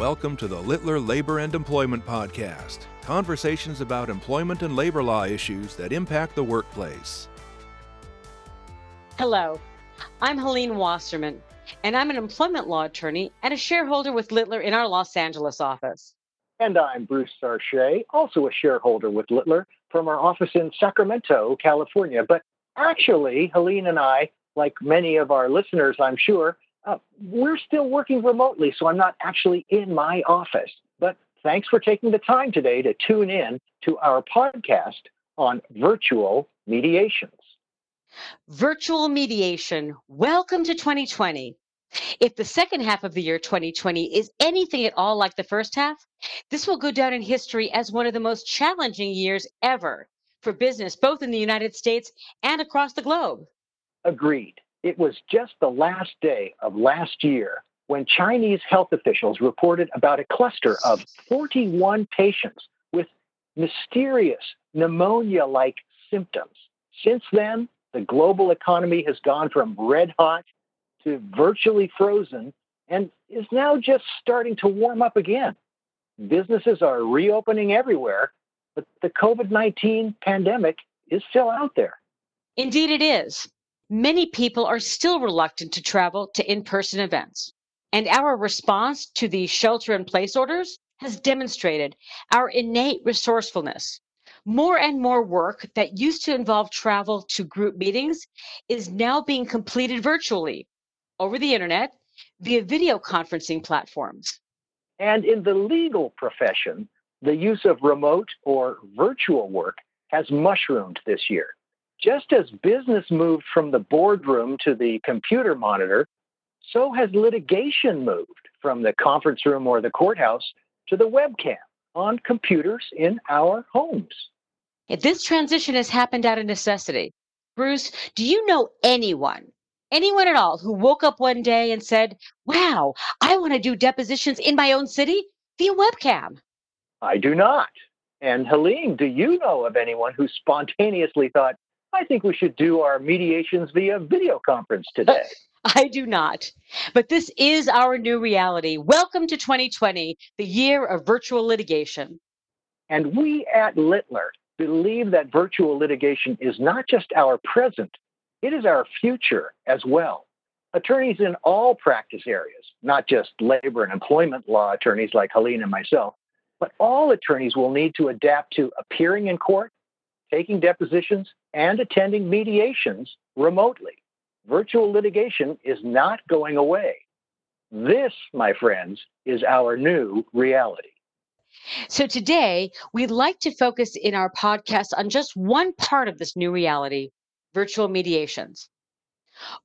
Welcome to the Littler Labor and Employment Podcast conversations about employment and labor law issues that impact the workplace. Hello, I'm Helene Wasserman, and I'm an employment law attorney and a shareholder with Littler in our Los Angeles office. And I'm Bruce Sarchet, also a shareholder with Littler from our office in Sacramento, California. But actually, Helene and I, like many of our listeners, I'm sure, uh, we're still working remotely, so I'm not actually in my office. But thanks for taking the time today to tune in to our podcast on virtual mediations. Virtual mediation. Welcome to 2020. If the second half of the year 2020 is anything at all like the first half, this will go down in history as one of the most challenging years ever for business, both in the United States and across the globe. Agreed. It was just the last day of last year when Chinese health officials reported about a cluster of 41 patients with mysterious pneumonia like symptoms. Since then, the global economy has gone from red hot to virtually frozen and is now just starting to warm up again. Businesses are reopening everywhere, but the COVID 19 pandemic is still out there. Indeed, it is many people are still reluctant to travel to in person events. And our response to the shelter in place orders has demonstrated our innate resourcefulness. More and more work that used to involve travel to group meetings is now being completed virtually over the internet via video conferencing platforms. And in the legal profession, the use of remote or virtual work has mushroomed this year. Just as business moved from the boardroom to the computer monitor, so has litigation moved from the conference room or the courthouse to the webcam on computers in our homes. This transition has happened out of necessity. Bruce, do you know anyone, anyone at all, who woke up one day and said, Wow, I want to do depositions in my own city via webcam? I do not. And Helene, do you know of anyone who spontaneously thought, I think we should do our mediations via video conference today. I do not. But this is our new reality. Welcome to 2020, the year of virtual litigation. And we at Littler believe that virtual litigation is not just our present, it is our future as well. Attorneys in all practice areas, not just labor and employment law attorneys like Helene and myself, but all attorneys will need to adapt to appearing in court taking depositions, and attending mediations remotely. Virtual litigation is not going away. This, my friends, is our new reality. So, today, we'd like to focus in our podcast on just one part of this new reality virtual mediations.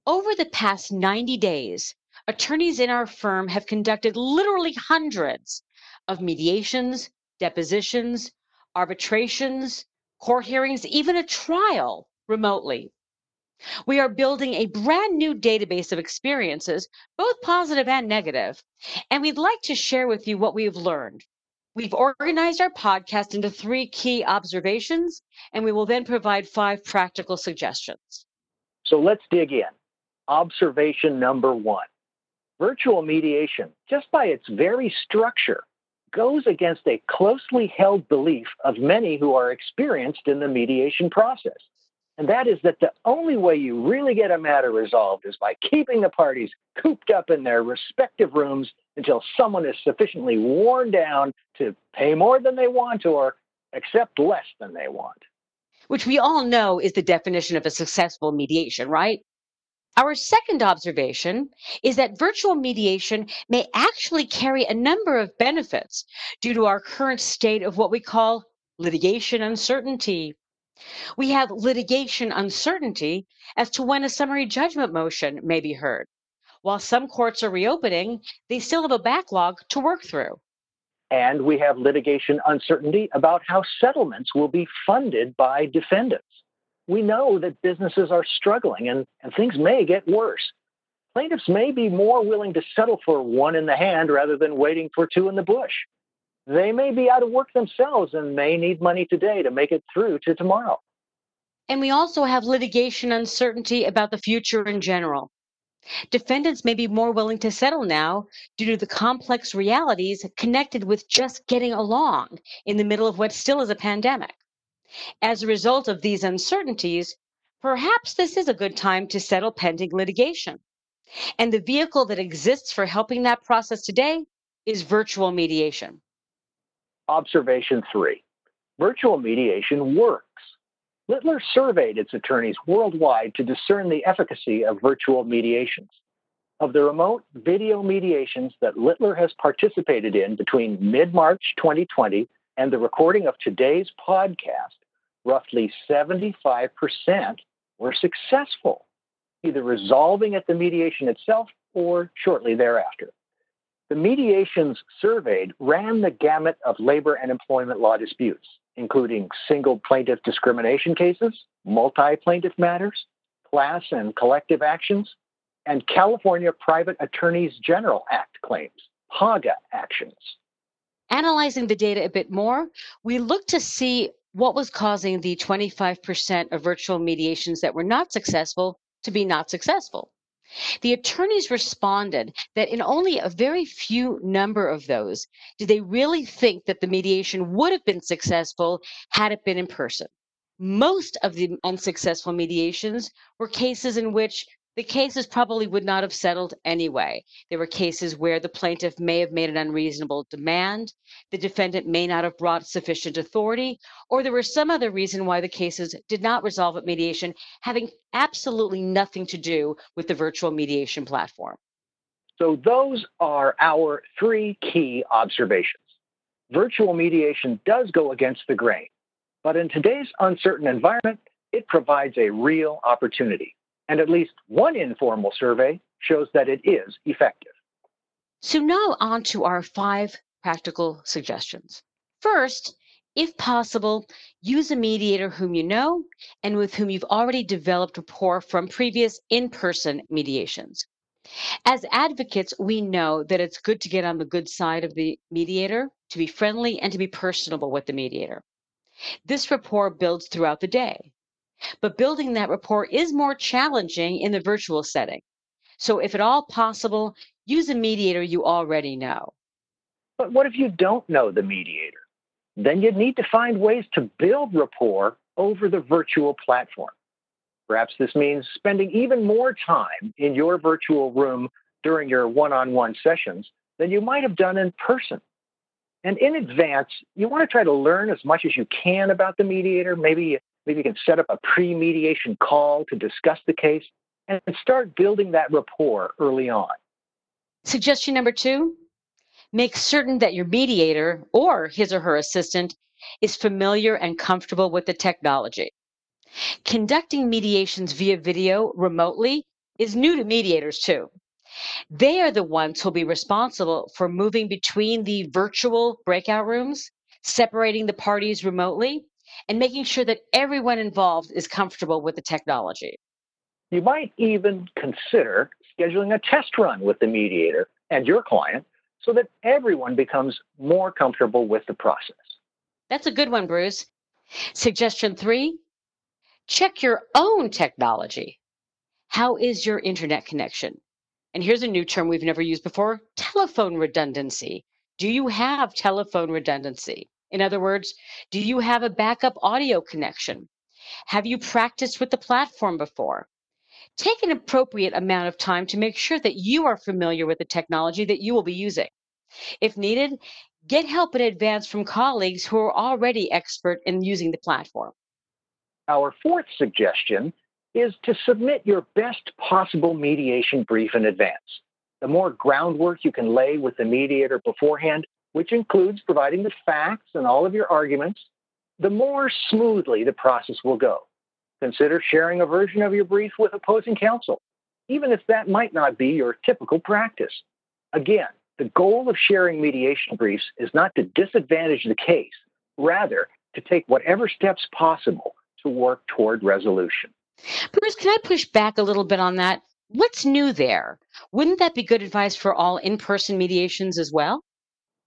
Over the past 90 days, attorneys in our firm have conducted literally hundreds of mediations, depositions, arbitrations, court hearings, even a trial remotely. We are building a brand new database of experiences, both positive and negative, and we'd like to share with you what we've learned. We've organized our podcast into three key observations, and we will then provide five practical suggestions. So let's dig in. Observation number one virtual mediation, just by its very structure, goes against a closely held belief of many who are experienced in the mediation process. And that is that the only way you really get a matter resolved is by keeping the parties cooped up in their respective rooms until someone is sufficiently worn down to pay more than they want or accept less than they want. Which we all know is the definition of a successful mediation, right? Our second observation is that virtual mediation may actually carry a number of benefits due to our current state of what we call litigation uncertainty. We have litigation uncertainty as to when a summary judgment motion may be heard. While some courts are reopening, they still have a backlog to work through. And we have litigation uncertainty about how settlements will be funded by defendants we know that businesses are struggling and, and things may get worse. Plaintiffs may be more willing to settle for one in the hand rather than waiting for two in the bush. They may be out of work themselves and may need money today to make it through to tomorrow. And we also have litigation uncertainty about the future in general. Defendants may be more willing to settle now due to the complex realities connected with just getting along in the middle of what still is a pandemic. As a result of these uncertainties, perhaps this is a good time to settle pending litigation. And the vehicle that exists for helping that process today is virtual mediation. Observation three virtual mediation works. Littler surveyed its attorneys worldwide to discern the efficacy of virtual mediations. Of the remote video mediations that Littler has participated in between mid March 2020 and the recording of today's podcast, roughly 75% were successful, either resolving at the mediation itself or shortly thereafter. The mediations surveyed ran the gamut of labor and employment law disputes, including single plaintiff discrimination cases, multi plaintiff matters, class and collective actions, and California Private Attorneys General Act claims, PAGA actions. Analyzing the data a bit more, we looked to see what was causing the 25% of virtual mediations that were not successful to be not successful. The attorneys responded that in only a very few number of those did they really think that the mediation would have been successful had it been in person. Most of the unsuccessful mediations were cases in which the cases probably would not have settled anyway. There were cases where the plaintiff may have made an unreasonable demand, the defendant may not have brought sufficient authority, or there was some other reason why the cases did not resolve at mediation, having absolutely nothing to do with the virtual mediation platform. So, those are our three key observations. Virtual mediation does go against the grain, but in today's uncertain environment, it provides a real opportunity and at least one informal survey shows that it is effective. So, now on to our five practical suggestions. First, if possible, use a mediator whom you know and with whom you've already developed rapport from previous in person mediations. As advocates, we know that it's good to get on the good side of the mediator, to be friendly, and to be personable with the mediator. This rapport builds throughout the day. But building that rapport is more challenging in the virtual setting. So, if at all possible, use a mediator you already know. But what if you don't know the mediator? Then you need to find ways to build rapport over the virtual platform. Perhaps this means spending even more time in your virtual room during your one on one sessions than you might have done in person. And in advance, you want to try to learn as much as you can about the mediator. Maybe Maybe you can set up a pre mediation call to discuss the case and start building that rapport early on. Suggestion number two make certain that your mediator or his or her assistant is familiar and comfortable with the technology. Conducting mediations via video remotely is new to mediators too. They are the ones who'll be responsible for moving between the virtual breakout rooms, separating the parties remotely, and making sure that everyone involved is comfortable with the technology. You might even consider scheduling a test run with the mediator and your client so that everyone becomes more comfortable with the process. That's a good one, Bruce. Suggestion three check your own technology. How is your internet connection? And here's a new term we've never used before telephone redundancy. Do you have telephone redundancy? In other words, do you have a backup audio connection? Have you practiced with the platform before? Take an appropriate amount of time to make sure that you are familiar with the technology that you will be using. If needed, get help in advance from colleagues who are already expert in using the platform. Our fourth suggestion is to submit your best possible mediation brief in advance. The more groundwork you can lay with the mediator beforehand, which includes providing the facts and all of your arguments, the more smoothly the process will go. Consider sharing a version of your brief with opposing counsel, even if that might not be your typical practice. Again, the goal of sharing mediation briefs is not to disadvantage the case, rather, to take whatever steps possible to work toward resolution. Bruce, can I push back a little bit on that? What's new there? Wouldn't that be good advice for all in person mediations as well?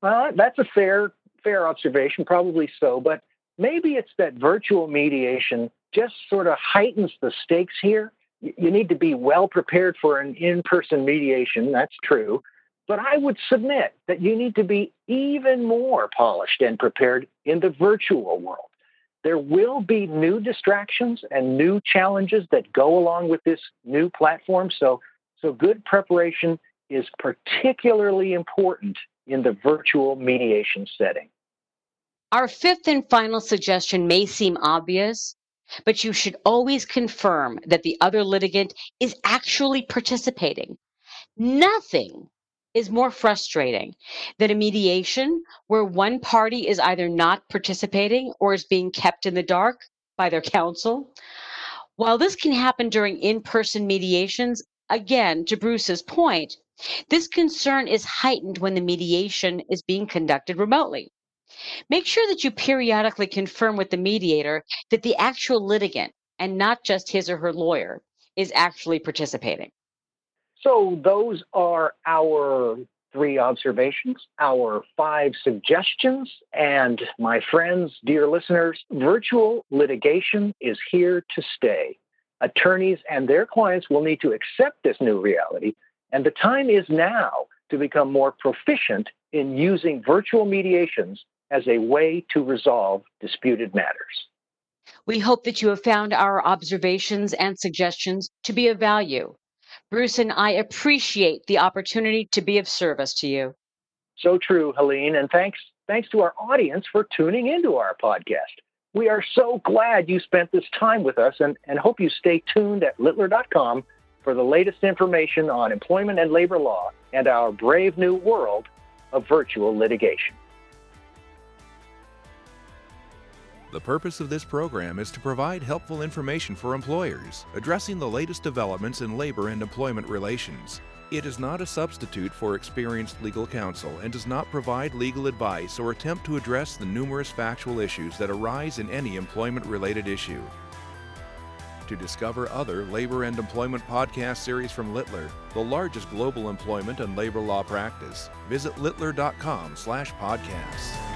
Well, that's a fair fair observation, probably so, but maybe it's that virtual mediation just sort of heightens the stakes here You need to be well prepared for an in person mediation, that's true. But I would submit that you need to be even more polished and prepared in the virtual world. There will be new distractions and new challenges that go along with this new platform. So, so good preparation is particularly important in the virtual mediation setting. Our fifth and final suggestion may seem obvious, but you should always confirm that the other litigant is actually participating. Nothing is more frustrating than a mediation where one party is either not participating or is being kept in the dark by their counsel. While this can happen during in person mediations, again, to Bruce's point, this concern is heightened when the mediation is being conducted remotely. Make sure that you periodically confirm with the mediator that the actual litigant and not just his or her lawyer is actually participating. So, those are our three observations, our five suggestions. And my friends, dear listeners, virtual litigation is here to stay. Attorneys and their clients will need to accept this new reality, and the time is now to become more proficient in using virtual mediations as a way to resolve disputed matters. We hope that you have found our observations and suggestions to be of value. Bruce and I appreciate the opportunity to be of service to you. So true, Helene, and thanks thanks to our audience for tuning into our podcast. We are so glad you spent this time with us and, and hope you stay tuned at littler.com for the latest information on employment and labor law and our brave new world of virtual litigation. The purpose of this program is to provide helpful information for employers, addressing the latest developments in labor and employment relations. It is not a substitute for experienced legal counsel and does not provide legal advice or attempt to address the numerous factual issues that arise in any employment related issue. To discover other labor and employment podcast series from Littler, the largest global employment and labor law practice, visit littler.com/podcasts.